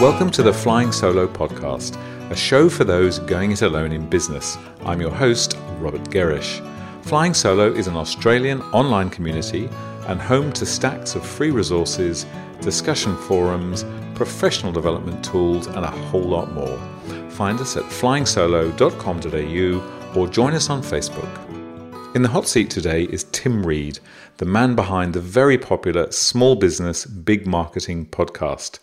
Welcome to the Flying Solo podcast, a show for those going it alone in business. I'm your host, Robert Gerrish. Flying Solo is an Australian online community and home to stacks of free resources, discussion forums, professional development tools, and a whole lot more. Find us at flyingsolo.com.au or join us on Facebook. In the hot seat today is Tim Reid, the man behind the very popular Small Business Big Marketing podcast.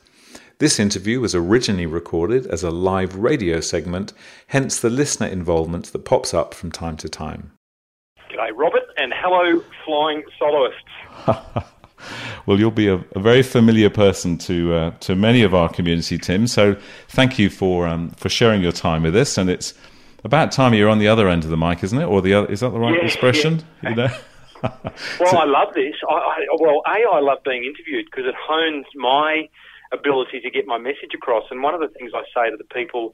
This interview was originally recorded as a live radio segment, hence the listener involvement that pops up from time to time. G'day, Robert, and hello, flying soloists. well, you'll be a, a, very familiar person to uh, to many of our community, Tim. So, thank you for um, for sharing your time with us. And it's about time you're on the other end of the mic, isn't it? Or the other, is that the right expression? You know? well, so, I love this. I, I, well, a I love being interviewed because it hones my ability to get my message across. And one of the things I say to the people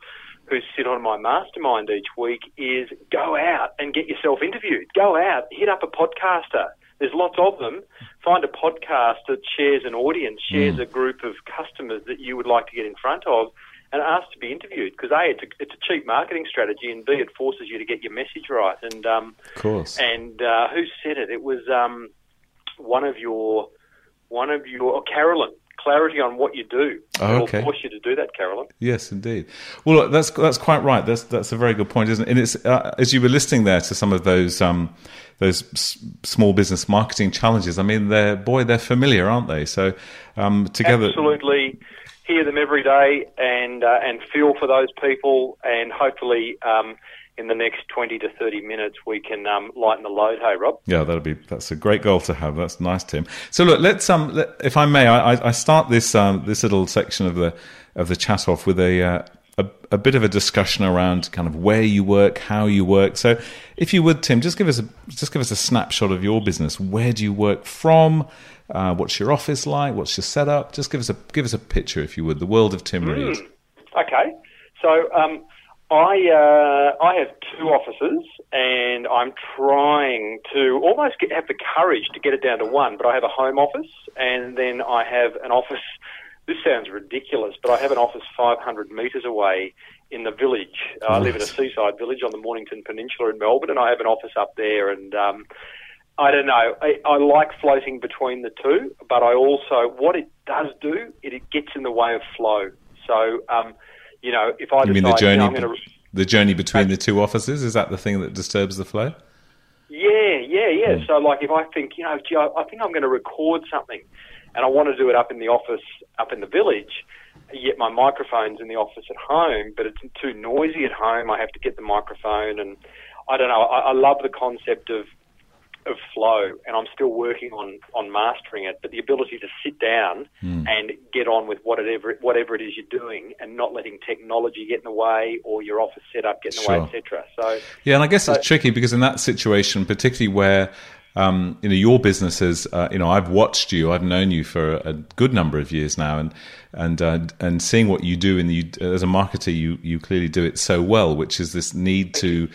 who sit on my mastermind each week is go out and get yourself interviewed. Go out, hit up a podcaster. There's lots of them. Find a podcast that shares an audience, shares mm. a group of customers that you would like to get in front of, and ask to be interviewed. Because a, it's a, it's a cheap marketing strategy, and b, it forces you to get your message right. And um, of course. And uh, who said it? It was um, one of your one of your oh, Carolyn clarity on what you do. Oh, okay. will force you to do that, Carolyn. Yes, indeed. Well, that's that's quite right. That's that's a very good point, isn't it? And it's uh, as you were listening there to some of those um, those s- small business marketing challenges. I mean, they're boy, they're familiar, aren't they? So um, together, absolutely. Hear them every day and uh, and feel for those people, and hopefully um, in the next 20 to 30 minutes, we can um, lighten the load. Hey, Rob. Yeah, that'll be that's a great goal to have. That's nice, Tim. So look, let's um, let, if I may, I, I start this um, this little section of the of the chat off with a, uh, a a bit of a discussion around kind of where you work, how you work. So, if you would, Tim, just give us a just give us a snapshot of your business. Where do you work from? Uh, what's your office like? What's your setup? Just give us a give us a picture, if you would, the world of Tim mm. Reid. Okay, so. Um, I uh, I have two offices, and I'm trying to almost get, have the courage to get it down to one. But I have a home office, and then I have an office. This sounds ridiculous, but I have an office 500 metres away in the village. I live in a seaside village on the Mornington Peninsula in Melbourne, and I have an office up there. And um, I don't know. I, I like floating between the two, but I also what it does do, it, it gets in the way of flow. So. Um, you know, if I you decide, mean the journey, you know, gonna, the journey between the two offices is that the thing that disturbs the flow? Yeah, yeah, yeah. Mm. So, like, if I think, you know, gee, I, I think I'm going to record something, and I want to do it up in the office, up in the village, yet my microphone's in the office at home, but it's too noisy at home. I have to get the microphone, and I don't know. I, I love the concept of of flow, and I'm still working on on mastering it. But the ability to sit down mm. and get on with whatever whatever it is you're doing, and not letting technology get in the way or your office setup get in the sure. way, etc. So yeah, and I guess so, it's tricky because in that situation, particularly where um, you know your businesses. Uh, you know, I've watched you. I've known you for a good number of years now, and and uh, and seeing what you do in the as a marketer, you you clearly do it so well. Which is this need to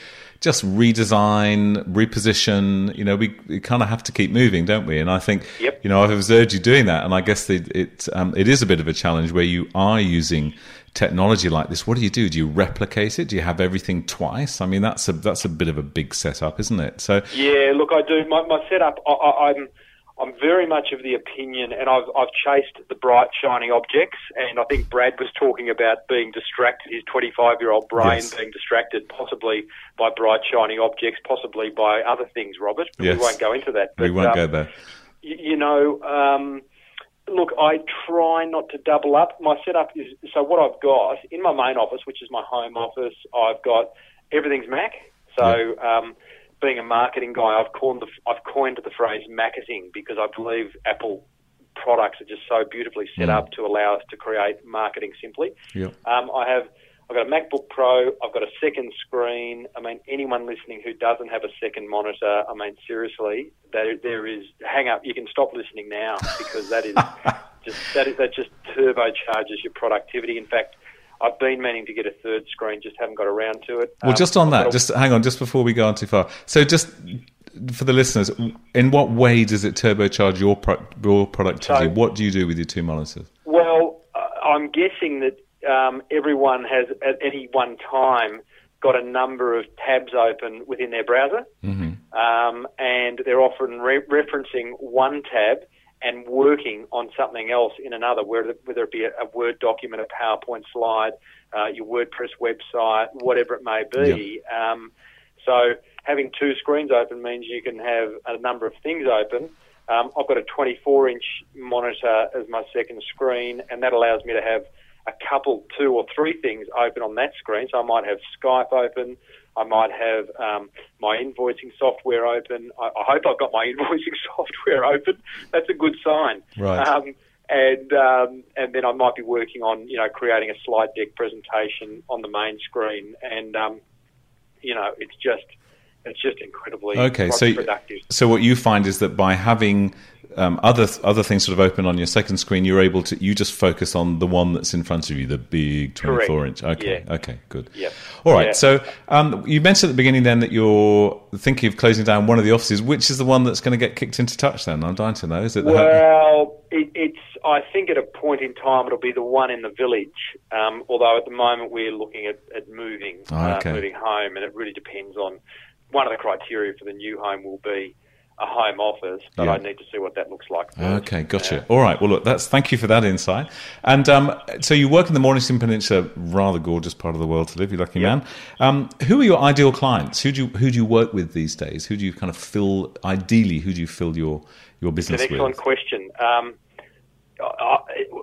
just redesign, reposition. You know, we, we kind of have to keep moving, don't we? And I think, yep. you know, I've observed you doing that, and I guess it it, um, it is a bit of a challenge where you are using technology like this. What do you do? Do you replicate it? Do you have everything twice? I mean, that's a that's a bit of a big setup, isn't it? So yeah, look, I do my, my setup. I, I'm I'm very much of the opinion, and I've, I've chased the bright, shining objects, and I think Brad was talking about being distracted, his 25 year old brain yes. being distracted possibly by bright, shining objects, possibly by other things, Robert. But yes. we won't go into that. But, we won't um, go there. You, you know, um, look, I try not to double up. My setup is so what I've got in my main office, which is my home office, I've got everything's Mac. So, yeah. um, being a Macketing guy, I've coined the I've coined the phrase marketing because I believe Apple products are just so beautifully set Mm. up to allow us to create marketing simply. Yep. Um, I have I've got a MacBook Pro. I've got a second screen. I mean, anyone listening who doesn't have a second monitor, I mean, seriously, there there is hang up. You can stop listening now because that is just that is that just turbocharges your productivity. In fact. I've been meaning to get a third screen, just haven't got around to it. Well, Um, just on that, just hang on, just before we go on too far. So, just for the listeners, in what way does it turbocharge your pro- your productivity? So- what do you do with your two monitors? Well, uh, I'm guessing that um, everyone has at any one time got a number of tabs open within their browser, um, and they're often re- referencing one tab and working on something else in another, whether, whether it be a, a Word document, a PowerPoint slide, uh, your WordPress website, whatever it may be. Um, so having two screens open means you can have a number of things open. Um, I've got a 24 inch monitor as my second screen, and that allows me to have a couple, two or three things open on that screen. So I might have Skype open. I might have um, my invoicing software open. I, I hope I've got my invoicing software open. That's a good sign. Right. Um, and um, and then I might be working on you know creating a slide deck presentation on the main screen, and um, you know it's just it's just incredibly Okay, so productive. so what you find is that by having um, other other things sort of open on your second screen, you're able to you just focus on the one that's in front of you, the big 24 Correct. inch. Okay, Yeah. okay, good. Yep. All right. Yeah. So um, you mentioned at the beginning then that you're thinking of closing down one of the offices. Which is the one that's going to get kicked into touch? Then I'm dying to know. Is it the Well, it, it's. I think at a point in time it'll be the one in the village. Um, although at the moment we're looking at, at moving, Oh, okay. uh, moving home, and it really depends on. One of the criteria for the new home will be a home office, but Yeah. I need to see what that looks like. First. Okay, gotcha. All right. Well, look, that's thank you for that insight. And um, so you work in the Mornington Peninsula, rather gorgeous part of the world to live. You lucky Yeah. man. Um, who are your ideal clients? Who do you who do you work with these days? Who do you kind of fill? Ideally, who do you fill your your It's business an excellent with? question. Um, I,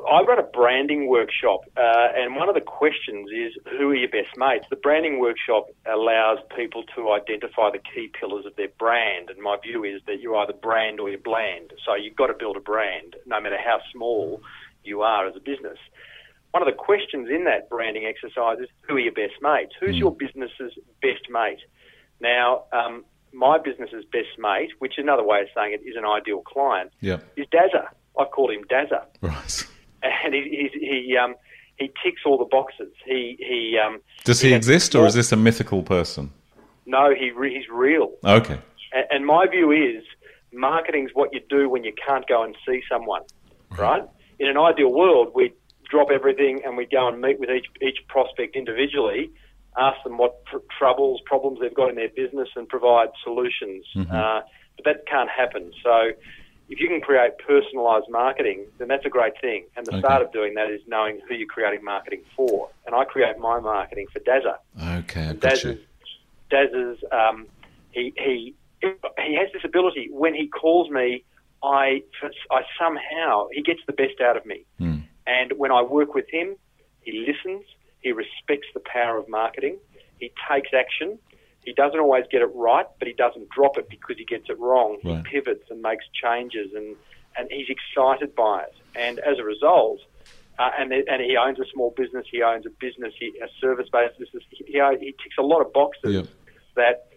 I run a branding workshop, uh, and one of the questions is who are your best mates? The branding workshop allows people to identify the key pillars of their brand, and my view is that you're either brand or you're bland. So you've got to build a brand, no matter how small you are as a business. One of the questions in that branding exercise is who are your best mates? Who's your business's best mate? Now, um, my business's best mate, which is another way of saying it is an ideal client, Yeah. is Dazza. I call him Dazza, Right. and he he he, um, he ticks all the boxes. He he um, Does he has exist, or is this a mythical person? No, he re- he's real. Okay. And, and my view is, marketing's what you do when you can't go and see someone, right? In an ideal world, we drop everything and we go and meet with each each prospect individually, ask them what tr- troubles, problems they've got in their business, and provide solutions. Uh, but that can't happen. So. If you can create personalised marketing, then that's a great thing. And the Okay. start of doing that is knowing who you're creating marketing for. And I create my marketing for Dazza. Okay. I got you. Daz's, Daz's um, he he he has this ability. When he calls me, I I somehow he gets the best out of me. Hmm. And when I work with him, he listens. He respects the power of marketing. He takes action. He doesn't always get it right, but he doesn't drop it because he gets it wrong. Right. He pivots and makes changes, and and he's excited by it. And as a result, uh, and and he owns a small business. He owns a business, he, a service-based business. He, he, he ticks a lot of boxes Yep. that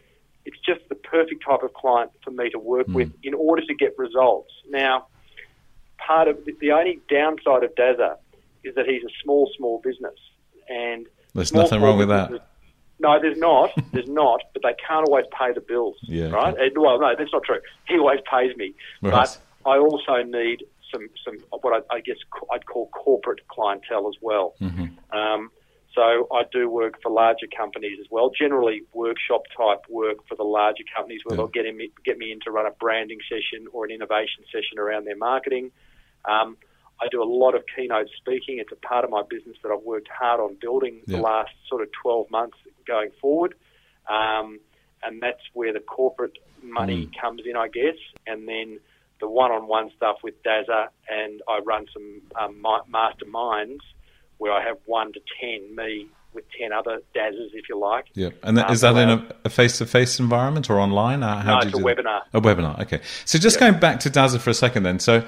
it's just the perfect type of client for me to work Hmm. with in order to get results. Now, part of the, only downside of Dazza is that he's a small, small business, and There's nothing wrong with that. No, there's not. There's not. But they can't always pay the bills. Yeah, Right? okay. Well, no, that's not true. He always pays me. Right. But I also need some, some what I, I guess I'd call corporate clientele as well. Mm-hmm. Um, so I do work for larger companies as well. Generally, workshop type work for the larger companies where Yeah. they'll get me get me in to run a branding session or an innovation session around their marketing. Um, I do a lot of keynote speaking. It's a part of my business that I've worked hard on building Yeah. the last sort of 12 months going forward. Um, and that's where the corporate money Mm. comes in, I guess. And then the one-on-one stuff with Dazza, and I run some um, masterminds where I have one to ten, me with ten other Dazzers, if you like. Yeah, and that, um, is that in a face to face environment or online? Uh, how no, it's a webinar. A webinar. Okay. So just going back to Dazza for a second, then. So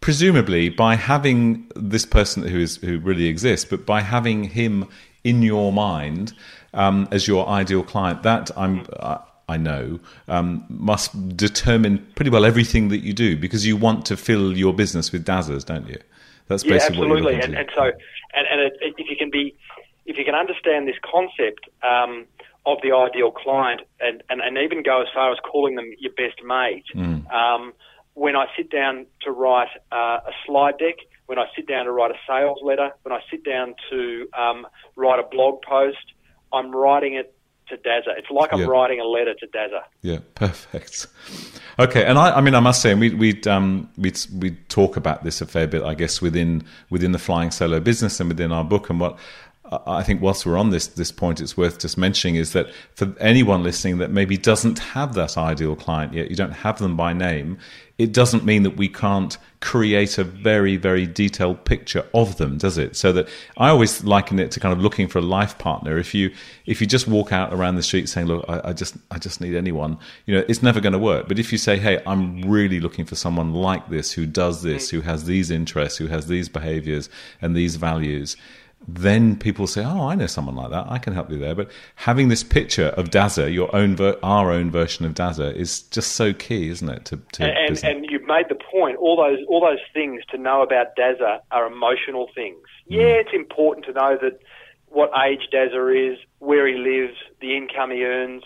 presumably, by having this person who is who really exists, but by having him in your mind um, as your ideal client, that I'm. Uh, I know, um, must determine pretty well everything that you do because you want to fill your business with dazzers, don't you? That's basically yeah, absolutely. and, and, so, and, and it, if you can be, if you can understand this concept um, of the ideal client, and, and, and even go as far as calling them your best mate. Mm. Um, when I sit down to write uh, a slide deck, when I sit down to write a sales letter, when I sit down to um, write a blog post, I'm writing it to Dazza. It's like I'm yeah. writing a letter to Dazza. Yeah, perfect. Okay, and I, I mean, I must say, we we um we we talk about this a fair bit, I guess, within within the flying solo business and within our book. And what I think, whilst we're on this this point, it's worth just mentioning is that for anyone listening that maybe doesn't have that ideal client yet, you don't have them by name it doesn't mean that we can't create a very, very detailed picture of them, does it? So that I always liken it to kind of looking for a life partner. If you if you just walk out around the street saying, "Look, I, I just I just need anyone," you know, it's never going to work. But if you say, "Hey, I'm really looking for someone like this who does this, mm. who has these interests, who has these behaviors and these values," then people say, "Oh, I know someone like that. I can help you there." But having this picture of Dazza, your own, ver- our own version of Dazza, is just so key, isn't it? To, to and, and, you've made the point. All those all those things to know about Dazza are emotional things. Mm. Yeah, it's important to know that what age Dazza is, where he lives, the income he earns,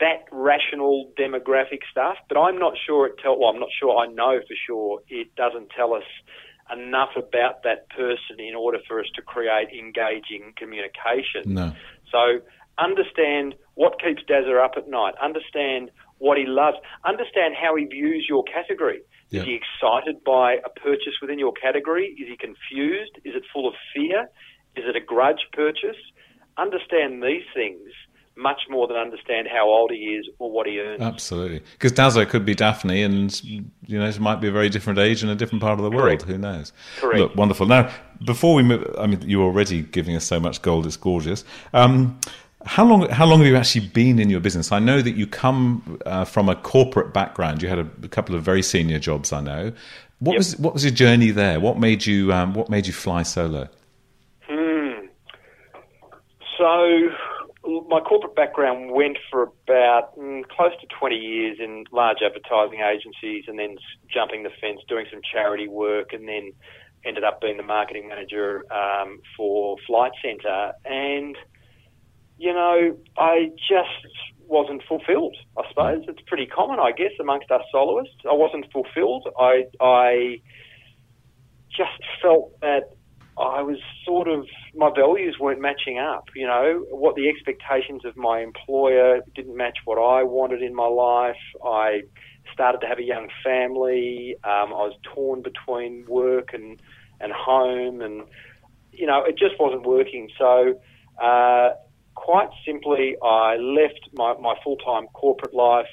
that rational demographic stuff. But I'm not sure it tell. Well, I'm not sure. I know for sure it doesn't tell us enough about that person in order for us to create engaging communication. No. So understand what keeps Dazza up at night. Understand what he loves. Understand how he views your category. Yep. Is he excited by a purchase within your category? Is he confused? Is it full of fear? Is it a grudge purchase? Understand these things much more than understand how old he is or what he earns. Absolutely, because Dazza could be Daphne, and you know it might be a very different age in a different part of the world. Correct. Who knows? Correct. Look, wonderful. Now, before we move, I mean, you're already giving us so much gold; it's gorgeous. Um, how long? How long have you actually been in your business? I know that you come uh, from a corporate background. You had a, a, couple of very senior jobs. I know. What yep. was what was your journey there? What made you um, What made you fly solo? Hmm. So my corporate background went for about mm, close to 20 years in large advertising agencies and then jumping the fence, doing some charity work, and then ended up being the marketing manager um, for Flight Centre. And, you know, I just wasn't fulfilled, I suppose. It's pretty common, I guess, amongst us soloists. I wasn't fulfilled. I, I just felt that I was sort of my values weren't matching up. You know, what the expectations of my employer didn't match what I wanted in my life. I started to have a young family. Um, I was torn between work and and home, and you know, it just wasn't working. So, uh, quite simply, I left my, my full time corporate life.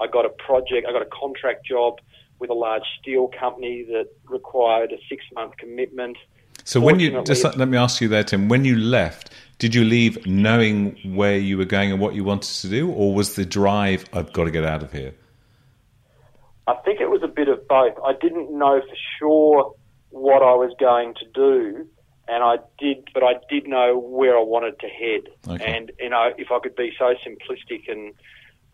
I got a project. I got a contract job with a large steel company that required a six month commitment. So when you just let me ask you there, Tim, when you left, did you leave knowing where you were going and what you wanted to do, or was the drive I've got to get out of here? I think it was a bit of both. I didn't know for sure what I was going to do, and I did, but I did know where I wanted to head. Okay. And you know, if I could be so simplistic and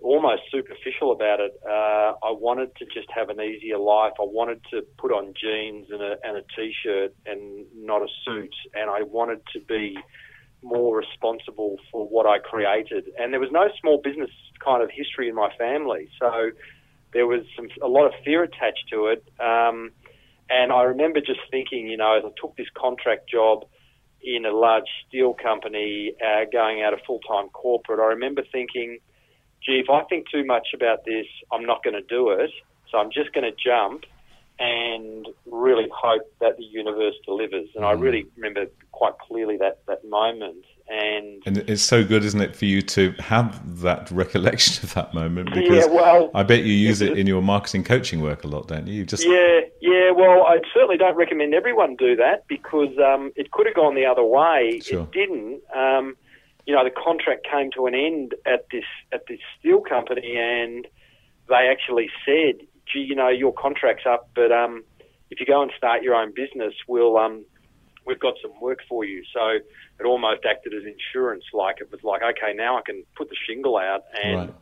almost superficial about it. Uh, I wanted to just have an easier life. I wanted to put on jeans and a, and a t-shirt and not a suit, and I wanted to be more responsible for what I created. And there was no small business kind of history in my family, so there was some, a lot of fear attached to it. Um, and I remember just thinking, you know, as I took this contract job in a large steel company, uh, going out of full time corporate, I remember thinking gee, if I think too much about this, I'm not going to do it. So I'm just going to jump and really hope that the universe delivers. And mm. I really remember quite clearly that, that moment. And, and it's so good, isn't it, for you to have that recollection of that moment? Because yeah, well, I bet you use it in your marketing coaching work a lot, don't you? you just yeah, yeah. Well, I certainly don't recommend everyone do that because um, it could have gone the other way. Sure. It didn't. Um, you know, the contract came to an end at this at this steel company, and they actually said, "Gee, you know, your contract's up, but um, if you go and start your own business, we'll um, we've got some work for you." So it almost acted as insurance. Like it was like, okay, now I can put the shingle out, and Right.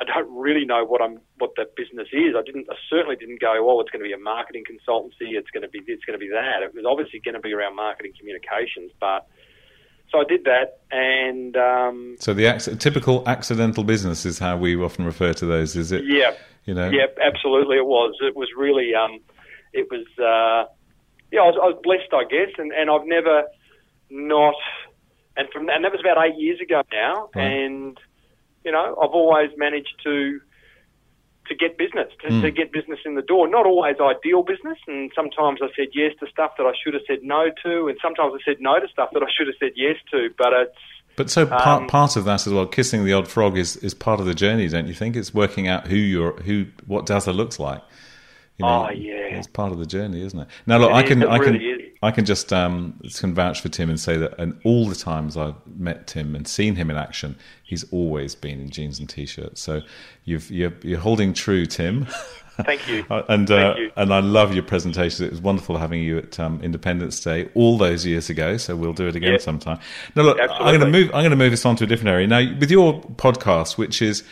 I don't really know what I'm what that business is. I didn't. I certainly didn't go. Oh, it's going to be a marketing consultancy. It's going to be. It's going to be that. It was obviously going to be around marketing communications, but. So I did that, and um, So the acc- typical accidental business is how we often refer to those. Is it? yeah, You know. Yeah, absolutely, it was. It was really, um, it was, uh, yeah, I was, I was blessed, I guess, and, and I've never not, and from and that was about eight years ago now, Right. and you know, I've always managed to to get business, to, Hmm. to get business in the door. Not always ideal business, and sometimes I said yes to stuff that I should have said no to, and sometimes I said no to stuff that I should have said yes to. But it's But so part Um, part of that as well, kissing the odd frog is, is part of the journey, don't you think? It's working out who you're, who what Dazzler looks like. You Oh, yeah. it's part of the journey, isn't it? Now, look, It I can, it I can, really is. I can just um, can vouch for Tim and say that, and all the times I've met Tim and seen him in action, he's always been in jeans and t-shirts. So you've you're, you're holding true, Tim. thank you. And uh, Thank you. and I love your presentation. It was wonderful having you at um, Independence Day all those years ago. So we'll do it again Yeah. sometime. Now, look, I'm going to move. I'm going to move this on to a different area now. With your podcast, which is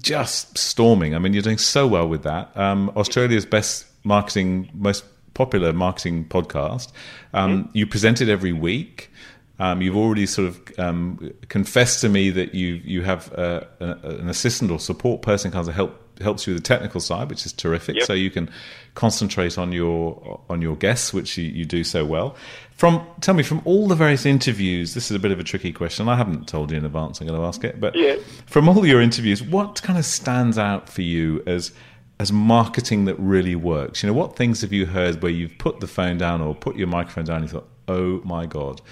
just storming. I mean, you're doing so well with that. Um, Australia's best marketing, most popular marketing podcast. Um, Mm-hmm. You present it every week. Um, you've already sort of um, confessed to me that you you have uh, an, an assistant or support person kind of help helps you with the technical side, which is terrific. Yep. So you can concentrate on your on your guests, which you, you do so well. From tell me from all the various interviews, this is a bit of a tricky question. I haven't told you in advance. I'm going to ask it, but Yeah. from all your interviews, what kind of stands out for you as as marketing that really works? You know, what things have you heard where you've put the phone down or put your microphone down and you thought, oh my god,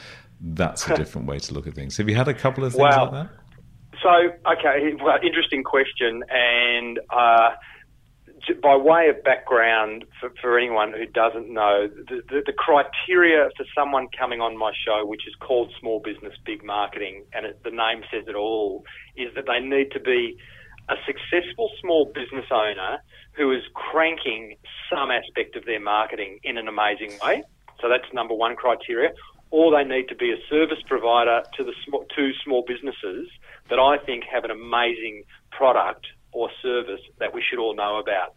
that's a different way to look at things. Have you had a couple of things Wow. like that? So, okay, well, interesting question, and uh, by way of background for, for anyone who doesn't know, the, the, the criteria for someone coming on my show, which is called Small Business Big Marketing, and it, the name says it all, is that they need to be a successful small business owner who is cranking some aspect of their marketing in an amazing way. So that's number one criteria. Or they need to be a service provider to the sm- to small businesses that I think have an amazing product or service that we should all know about.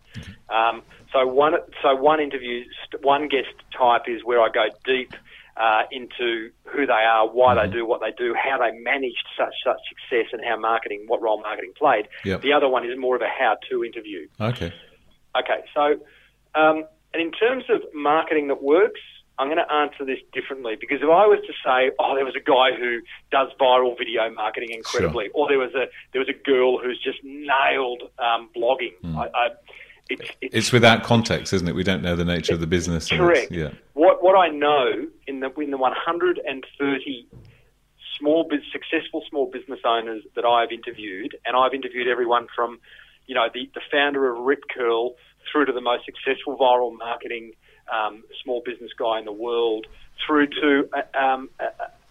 Um, so one so one interview one guest type is where I go deep uh, into who they are, why they do what they do, how they managed such such success, and how marketing what role marketing played. Yep. The other one is more of a how-to interview. Okay. Okay, so um, and in terms of marketing that works, I'm going to answer this differently because if I was to say, oh, there was a guy who does viral video marketing incredibly, or there was a there was a girl who's just nailed um, blogging, I, I, it's, it's It's without context, isn't it? We don't know the nature of the business. Correct. Yeah. What what I know in the in the 130 small bus successful small business owners that I've interviewed, and I've interviewed everyone from, you know, the, the founder of Rip Curl through to the most successful viral marketing um, small business guy in the world, through to uh, um,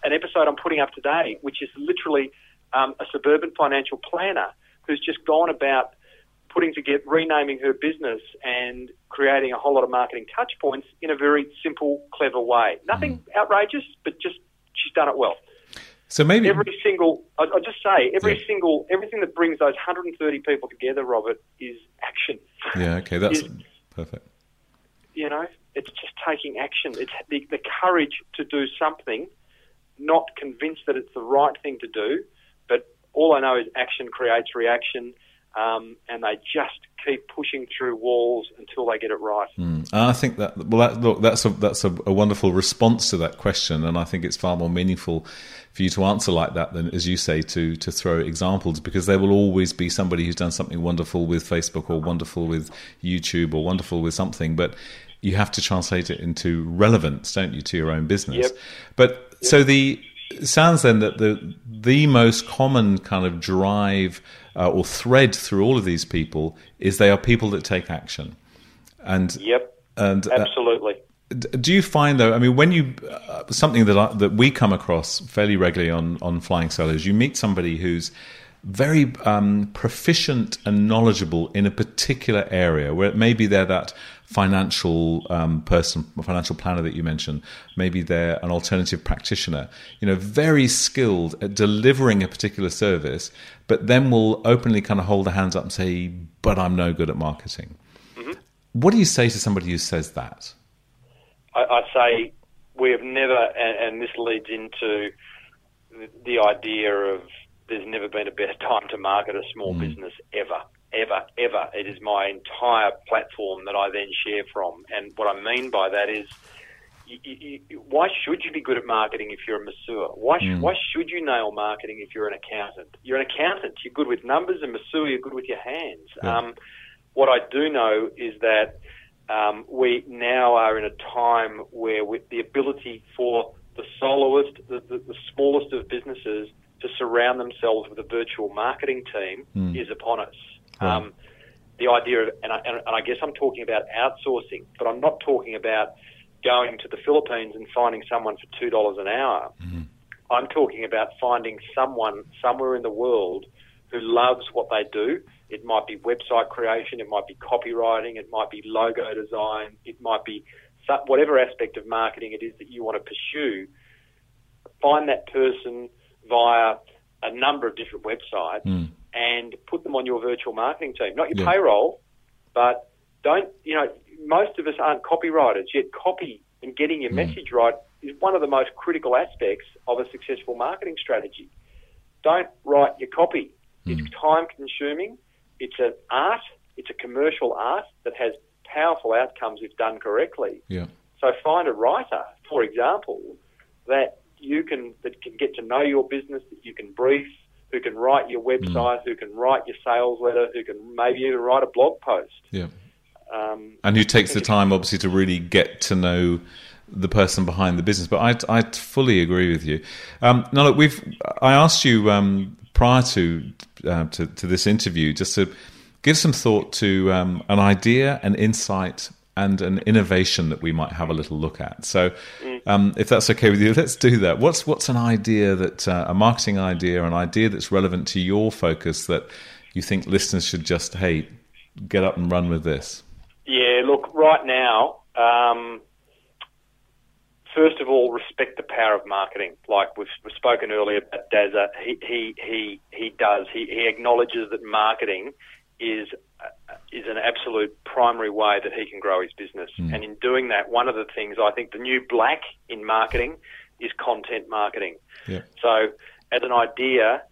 an episode I'm putting up today, which is literally um, a suburban financial planner who's just gone about putting together, renaming her business and creating a whole lot of marketing touch points in a very simple, clever way. Nothing mm. outrageous, but just she's done it well. So maybe Every single, I, I just say, every Yeah. single, everything that brings those 130 people together, Robert, is action. Yeah, okay, that's is- perfect. You know, it's just taking action. It's the, the courage to do something, not convinced that it's the right thing to do, but all I know is action creates reaction, um, and they just keep pushing through walls until they get it right. Mm. I think that well, that, look, that's a that's a, a wonderful response to that question, and I think it's far more meaningful for you to answer like that than, as you say, to to throw examples because there will always be somebody who's done something wonderful with Facebook or wonderful with YouTube or wonderful with something, but you have to translate it into relevance, don't you, to your own business? Yep. But so the sounds then that the the most common kind of drive uh, or thread through all of these people is they are people that take action, and Yep, and uh, absolutely. do you find though? I mean, when you uh, something that I, that we come across fairly regularly on on flying solos, you meet somebody who's very um, proficient and knowledgeable in a particular area where it maybe they're that financial um, person, financial planner that you mentioned, maybe they're an alternative practitioner, you know, very skilled at delivering a particular service, but then will openly kind of hold their hands up and say, but I'm no good at marketing. Mm-hmm. What do you say to somebody who says that? I, I say we have never, and, and this leads into the idea of there's never been a better time to market a small mm. business ever, ever, ever. It is my entire platform that I then share from. And what I mean by that is, you, you, why should you be good at marketing if you're a masseur? Why, sh- mm. why should you nail marketing if you're an accountant? You're an accountant. You're good with numbers, and masseur, you're good with your hands. Yeah. Um, what I do know is that um, we now are in a time where with the ability for the soloist, the, the, the smallest of businesses, to surround themselves with a virtual marketing team mm. is upon us. Um, the idea of, and I, and I guess I'm talking about outsourcing, but I'm not talking about going to the Philippines and finding someone for two dollars an hour. Mm. I'm talking about finding someone somewhere in the world who loves what they do. It might be website creation, it might be copywriting, it might be logo design, it might be whatever aspect of marketing it is that you want to pursue. Find that person via a number of different websites mm. And put them on your virtual marketing team, not your yeah. payroll, but don't, you know, most of us aren't copywriters, yet copy and getting your mm. message right is one of the most critical aspects of a successful marketing strategy. Don't write your copy. Mm. It's time consuming. It's an art. It's a commercial art that has powerful outcomes if done correctly. Yeah. So find a writer, for example, that you can that can get to know your business, that you can brief, who can write your website, mm. who can write your sales letter, who can maybe even write a blog post. Yeah. Um, and who takes the time, obviously, to really get to know the person behind the business. But I, I fully agree with you. Um, now, look, we've I asked you um, prior to, uh, to, to this interview just to give some thought to um, an idea, an insight, and an innovation that we might have a little look at. So, mm. um, if that's okay with you, let's do that. What's what's an idea that uh, a marketing idea, an idea that's relevant to your focus that you think listeners should just hey get up and run with this? Yeah, look, right now. Um, first of all, respect the power of marketing. Like we've, we've spoken earlier about Dazza, he he he he does. He he acknowledges that marketing is is an absolute primary way that he can grow his business. Mm. And in doing that, one of the things I think the new black in marketing is content marketing. Yeah. So, as an idea,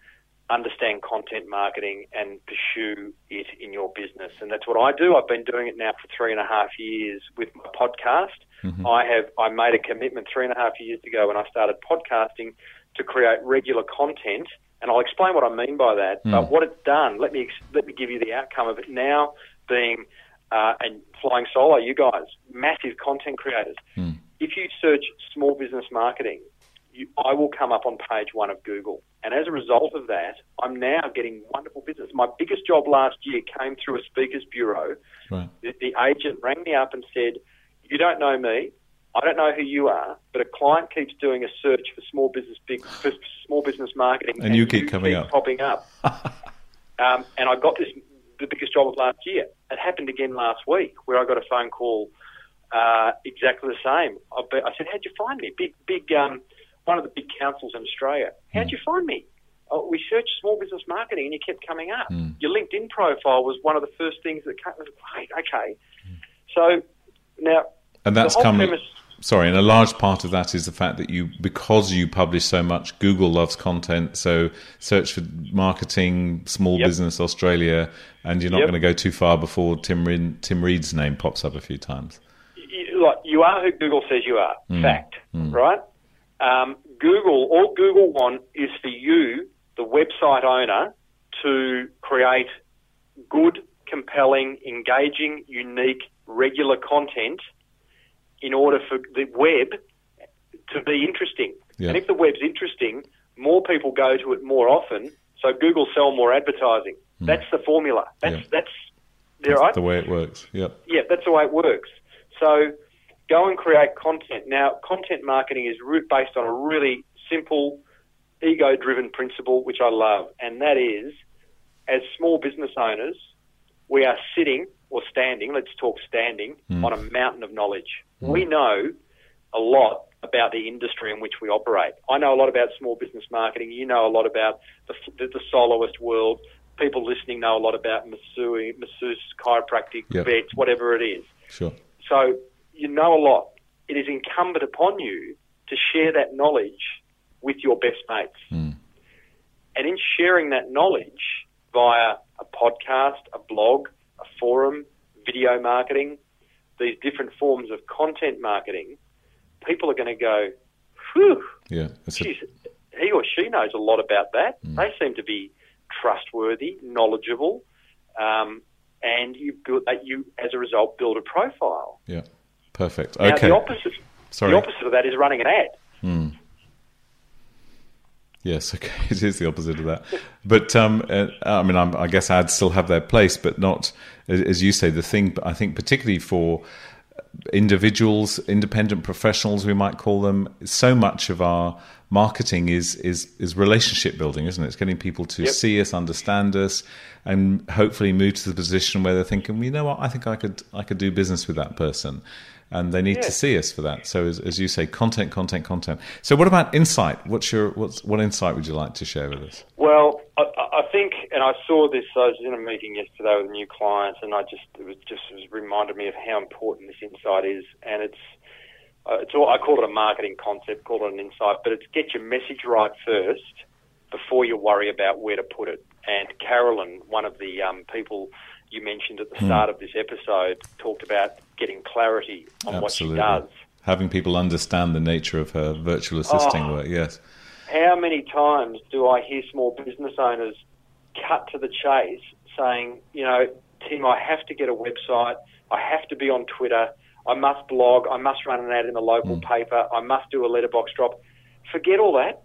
understand content marketing and pursue it in your business. And that's what I do. I've been doing it now for three and a half years with my podcast. Mm-hmm. I have I made a commitment three and a half years ago when I started podcasting to create regular content and I'll explain what I mean by that. Mm. But what it's done, let me let me give you the outcome of it now being uh, and flying solo. You guys, massive content creators. Mm. If you search small business marketing, you, I will come up on page one of Google. And as a result of that, I'm now getting wonderful business. My biggest job last year came through a speakers bureau. Right. The, the agent rang me up and said, "You don't know me. I don't know who you are, but a client keeps doing a search for small business big for small business marketing, and, and you keep coming keep up, popping up. um, and I got this the biggest job of last year. It happened again last week, where I got a phone call uh, exactly the same. I, I, said, "How'd you find me?" Big, big, um, one of the big councils in Australia. How'd mm. you find me? Oh, we searched small business marketing, and you kept coming up. Mm. Your LinkedIn profile was one of the first things that came. Great, okay. Mm. So now, and that's coming. Premise, sorry, and a large part of that is the fact that you, because you publish so much, Google loves content. So search for marketing, small yep. business Australia, and you're not yep. going to go too far before Tim, Reid, Tim Reid's name pops up a few times. You, like, you are who Google says you are. Mm. Fact, mm. right? Um, Google, all Google want is for you, the website owner, to create good, compelling, engaging, unique, regular content – in order for the web to be interesting. Yeah. And if the web's interesting, more people go to it more often, so Google sell more advertising. Mm. That's the formula. That's yeah. that's, that's right. the way it works. Yep. Yeah, that's the way it works. So Go and create content. Now, content marketing is based on a really simple, ego driven principle, which I love, and that is as small business owners, we are sitting or standing, let's talk standing, on a mountain of knowledge. We know a lot about the industry in which we operate. I know a lot about small business marketing. You know a lot about the, the, the soloist world. People listening know a lot about masseur, masseuse, chiropractic, Yep. vets, whatever it is. Sure. So you know a lot. It is incumbent upon you to share that knowledge with your best mates. Hmm. And in sharing that knowledge via a podcast, a blog, forum, video marketing, these different forms of content marketing, people are going to go, whew, Yeah. It's a, he or she knows a lot about that. They seem to be trustworthy, knowledgeable, um, and you build that. You, as a result, build a profile. yeah. Perfect. Now, Okay. the opposite, Sorry. the opposite of that is running an ad. Yes, okay, it is the opposite of that. But um, uh, I mean, I'm, I guess ads still have their place, but not, as as you say, the thing. But I think particularly for individuals, independent professionals, we might call them. So much of our marketing is is is relationship building, isn't it? It's getting people to Yep. see us, understand us, and hopefully move to the position where they're thinking, well, you know what, I think I could I could do business with that person. And they need Yeah. to see us for that. So, as, as you say, content, content, content. So, what about insight? What's your what's, what insight would you like to share with us? Well, I, I think, and I saw this. I was in a meeting yesterday with new clients, and I just it was just it was reminded me of how important this insight is. And it's uh, it's all, I call it a marketing concept, call it an insight, but it's get your message right first before you worry about where to put it. And Carolyn, one of the um, people you mentioned at the start of this episode, talked about getting clarity on Absolutely. what she does. Having people understand the nature of her virtual assisting Oh. work. Yes. How many times do I hear small business owners cut to the chase saying, you know, Tim, I have to get a website, I have to be on Twitter, I must blog, I must run an ad in the local paper, I must do a letterbox drop. Forget all that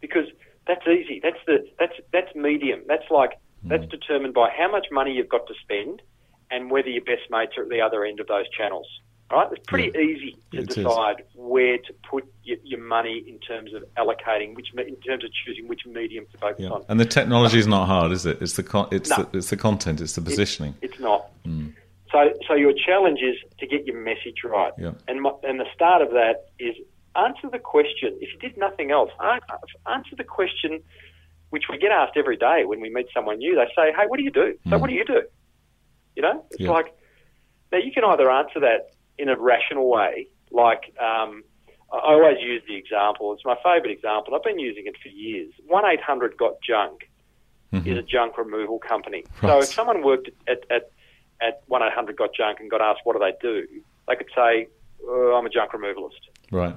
because that's easy. That's the that's that's medium. That's like hmm. that's determined by how much money you've got to spend and whether your best mates are at the other end of those channels. Right? It's pretty Yeah. easy to It is. decide where to put your, your money in terms of allocating, which in terms of choosing which medium to focus Yeah. on. And the technology is uh, not hard, is it? It's the con- it's No. the, it's the content, it's the positioning. It's not. Hmm. So, so your challenge is to get your message right. Yeah. And my, and the start of that is answer the question. If you did nothing else, answer the question, which we get asked every day when we meet someone new. They say, "Hey, what do you do?" So, what do you do? You know, it's Yeah. like now you can either answer that in a rational way, like um, I always use the example. It's my favourite example. I've been using it for years. One eight hundred got junk is a junk removal company. So if someone worked at at at one eight hundred got junk and got asked what do they do, they could say, oh, "I'm a junk removalist," Right.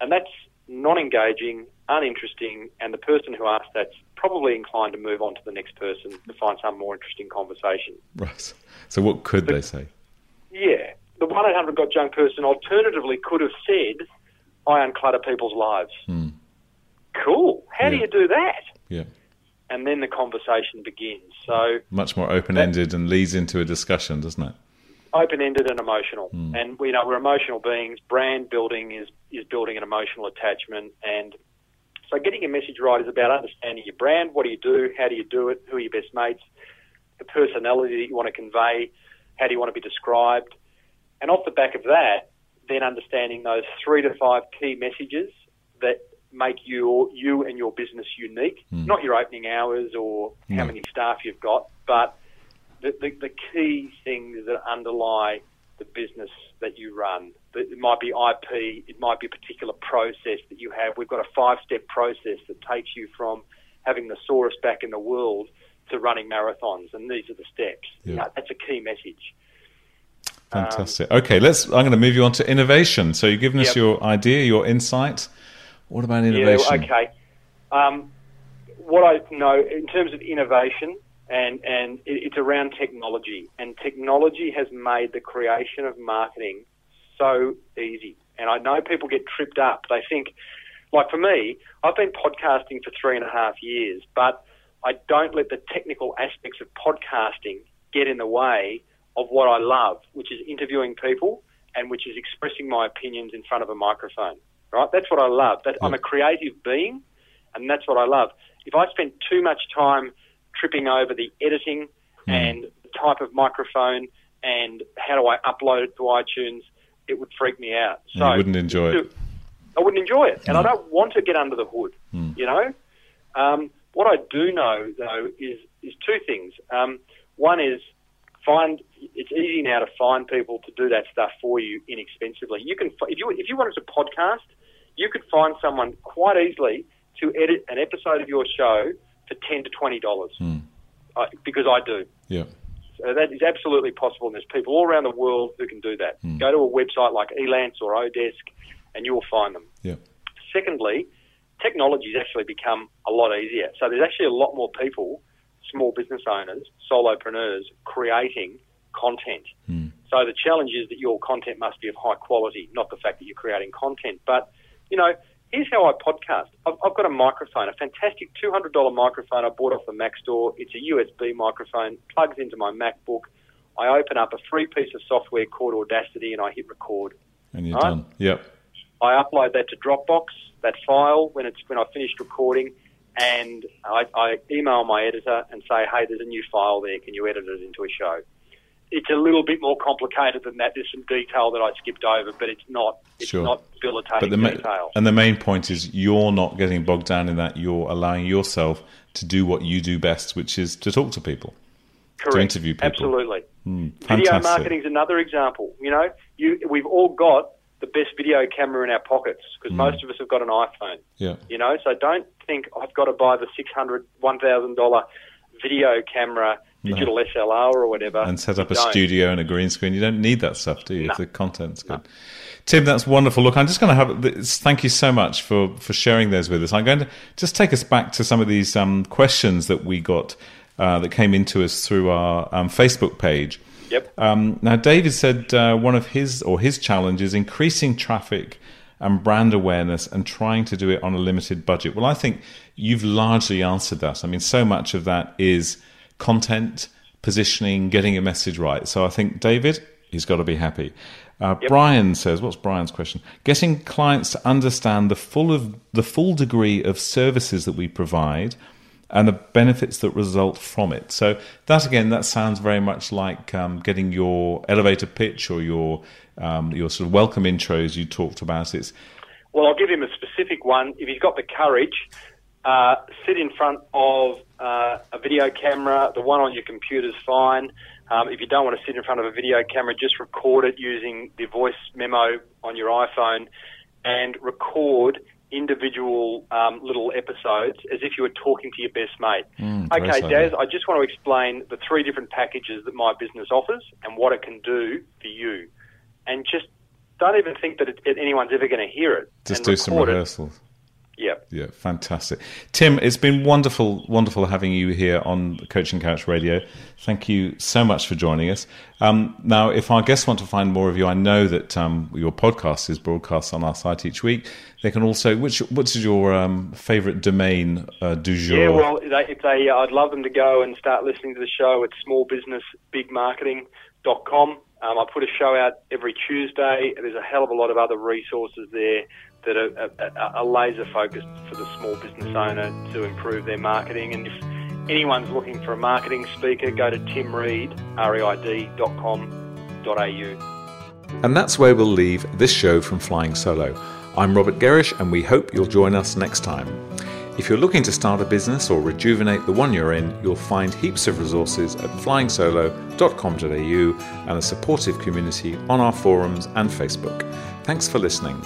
And that's non-engaging, uninteresting, and the person who asks that's probably inclined to move on to the next person to find some more interesting conversation. Right. So what could they say? Yeah, the one eight hundred got junk person alternatively could have said, "I unclutter people's lives." Hmm. Cool. How do you do that? Yeah. And then the conversation begins. So Much more open ended and leads into a discussion, doesn't it? Open-ended and emotional. Hmm. And we know we're emotional beings. Brand building is is building an emotional attachment, and so getting your message right is about understanding your brand. What do you do? How do you do it? Who are your best mates? The personality that you want to convey. How do you want to be described? And off the back of that, then understanding those three to five key messages that make you you and your business unique. Hmm. Not your opening hours or how many staff you've got, but the, the, the key things that underlie the business that you run. It might be IP, it might be a particular process that you have. We've got a five step process that takes you from having the sorest back in the world to running marathons, and these are the steps. Yeah. Uh, That's a key message. Fantastic. okay, let's. I'm going to move you on to innovation. So you've given us Yep. your idea, your insight. What about innovation? Yeah, okay. Um, what I know in terms of innovation, and, and it's around technology, and technology has made the creation of marketing so easy. And I know people get tripped up. They think, like for me, I've been podcasting for three and a half years, but I don't let the technical aspects of podcasting get in the way of what I love, which is interviewing people and which is expressing my opinions in front of a microphone. Right? That's what I love. That I'm a creative being, and that's what I love. If I spend too much time tripping over the editing Hmm. and the type of microphone and how do I upload it to iTunes, it would freak me out. And you wouldn't enjoy it. I wouldn't enjoy it, and I don't want to get under the hood. Hmm. You know, um, what I do know though is is two things. Um, one is find it's easy now to find people to do that stuff for you inexpensively. You can if you if you wanted to podcast, you could find someone quite easily to edit an episode of your show for ten to twenty dollars. Uh, because I do. Yeah. So that is absolutely possible, and there's people all around the world who can do that. Go to a website like Elance or Odesk, and you will find them. Yeah. Secondly, technology has actually become a lot easier. So there's actually a lot more people, small business owners, solopreneurs, creating content. So the challenge is that your content must be of high quality, not the fact that you're creating content. But, you know, here's how I podcast. I've, I've got a microphone, a fantastic $200 microphone I bought off the Mac store. It's a USB microphone, plugs into my MacBook. I open up a free piece of software called Audacity and I hit record. And you're Right. done. Yep. I upload that to Dropbox, that file when it's when I finished recording, and I, I email my editor and say, "Hey, there's a new file there. Can you edit it into a show?" It's a little bit more complicated than that. There's some detail that I skipped over, but it's not it's Sure. not debilitating But the ma- detail. and the main point is you're not getting bogged down in that. You're allowing yourself to do what you do best, which is to talk to people. Correct. interview people. Absolutely. Hmm. Video marketing is another example. You know, you we've all got the best video camera in our pockets because hmm. most of us have got an iPhone. Yeah. You know, so don't think I've got to buy the six hundred, one thousand dollar video camera, digital SLR or whatever, and set up a don't. studio and a green screen. You don't need that stuff, do you? If the content's good. Tim, that's wonderful. Look, I'm just going to have this. Thank you so much for, for sharing those with us. I'm going to just take us back to some of these um, questions that we got uh, that came into us through our um, Facebook page. Yep. Um, now, David said uh, one of his or his challenge is increasing traffic and brand awareness and trying to do it on a limited budget. Well, I think you've largely answered that. I mean, so much of that is content, positioning, getting a message right. So I think David, he's got to be happy. Uh, Brian says, "What's Brian's question? Getting clients to understand the full of the full degree of services that we provide." and the benefits that result from it. So that again, that sounds very much like um, getting your elevator pitch or your um, your sort of welcome intros you talked about. It's Well, I'll give him a specific one. If he's got the courage, uh, sit in front of uh, a video camera. The one on your computer is fine. Um, if you don't want to sit in front of a video camera, just record it using the voice memo on your iPhone and record individual um, little episodes as if you were talking to your best mate. very okay, yeah. I just want to explain the three different packages that my business offers and what it can do for you. And just don't even think that it, it, anyone's ever going to hear it. just do some rehearsals. it. Yeah. Fantastic. Tim, it's been wonderful, wonderful having you here on Coaching Couch Radio. Thank you so much for joining us. Um, now, if our guests want to find more of you, I know that um, your podcast is broadcast on our site each week. They can also, which is your um, favorite domain uh, du jour? Yeah, well, if they, I'd love them to go and start listening to the show at smallbusinessbigmarketing.com. Um, I put a show out every Tuesday. There's a hell of a lot of other resources there that are, are, are laser focused for the small business owner to improve their marketing. And if anyone's looking for a marketing speaker, go to timreed, reid.com.au. And that's where we'll leave this show from Flying Solo. I'm Robert Gerrish, and we hope you'll join us next time. If you're looking to start a business or rejuvenate the one you're in, you'll find heaps of resources at flyingsolo.com.au and a supportive community on our forums and Facebook. Thanks for listening.